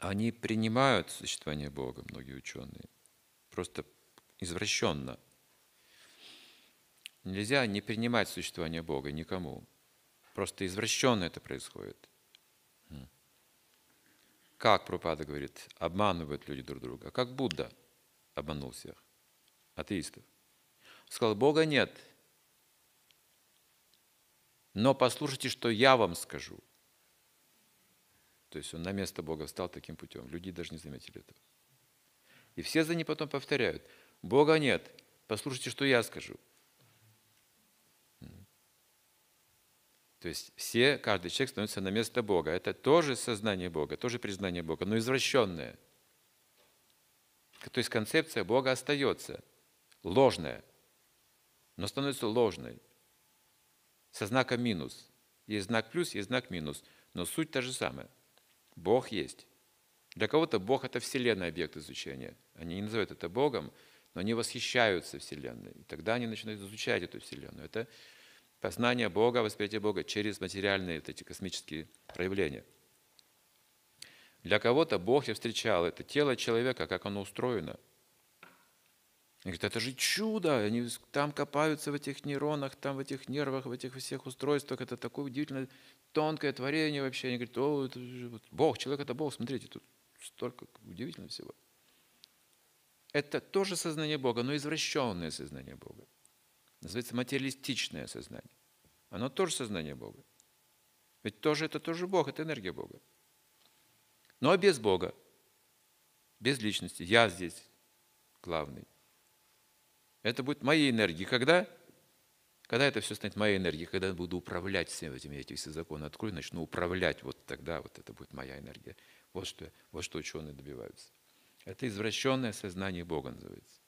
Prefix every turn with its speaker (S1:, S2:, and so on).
S1: они принимают существование Бога, многие ученые, просто извращенно. Нельзя не принимать существование Бога никому. Просто извращенно это происходит. Как Пропада говорит, обманывают люди друг друга. Как Будда обманул всех? Атеистов. Сказал, Бога нет. Но послушайте, что я вам скажу. То есть он на место Бога встал таким путем. Люди даже не заметили этого. И все за ним потом повторяют. Бога нет. Послушайте, что я скажу. То есть все, каждый человек становится на место Бога. Это тоже сознание Бога, тоже признание Бога, но извращенное. То есть концепция Бога остается ложная, но становится ложной, со знаком минус. Есть знак плюс, есть знак минус, но суть та же самая. Бог есть. Для кого-то Бог – это Вселенная, объект изучения. Они не называют это Богом, но они восхищаются Вселенной. И тогда они начинают изучать эту Вселенную. Это познание Бога, восприятие Бога через материальные вот эти космические проявления. Для кого-то Бог, я встречал, это тело человека, как оно устроено. И говорит, это же чудо, они там копаются в этих нейронах, там в этих нервах, в этих всех устройствах, это такое удивительное, тонкое творение вообще. Они говорят, о, это же вот Бог, человек это Бог, смотрите, тут столько удивительного всего. Это тоже сознание Бога, но извращенное сознание Бога. Называется материалистичное сознание. Оно тоже сознание Бога. Ведь тоже это тоже Бог, это энергия Бога. Но без Бога, без личности. Я здесь главный. Это будет моей энергией. Когда? Когда это все станет моей энергией, когда я буду управлять всеми этими, эти все законы открою, начну управлять, вот тогда вот это будет моя энергия. Вот что, вот что ученые добиваются. Это извращенное сознание Бога называется.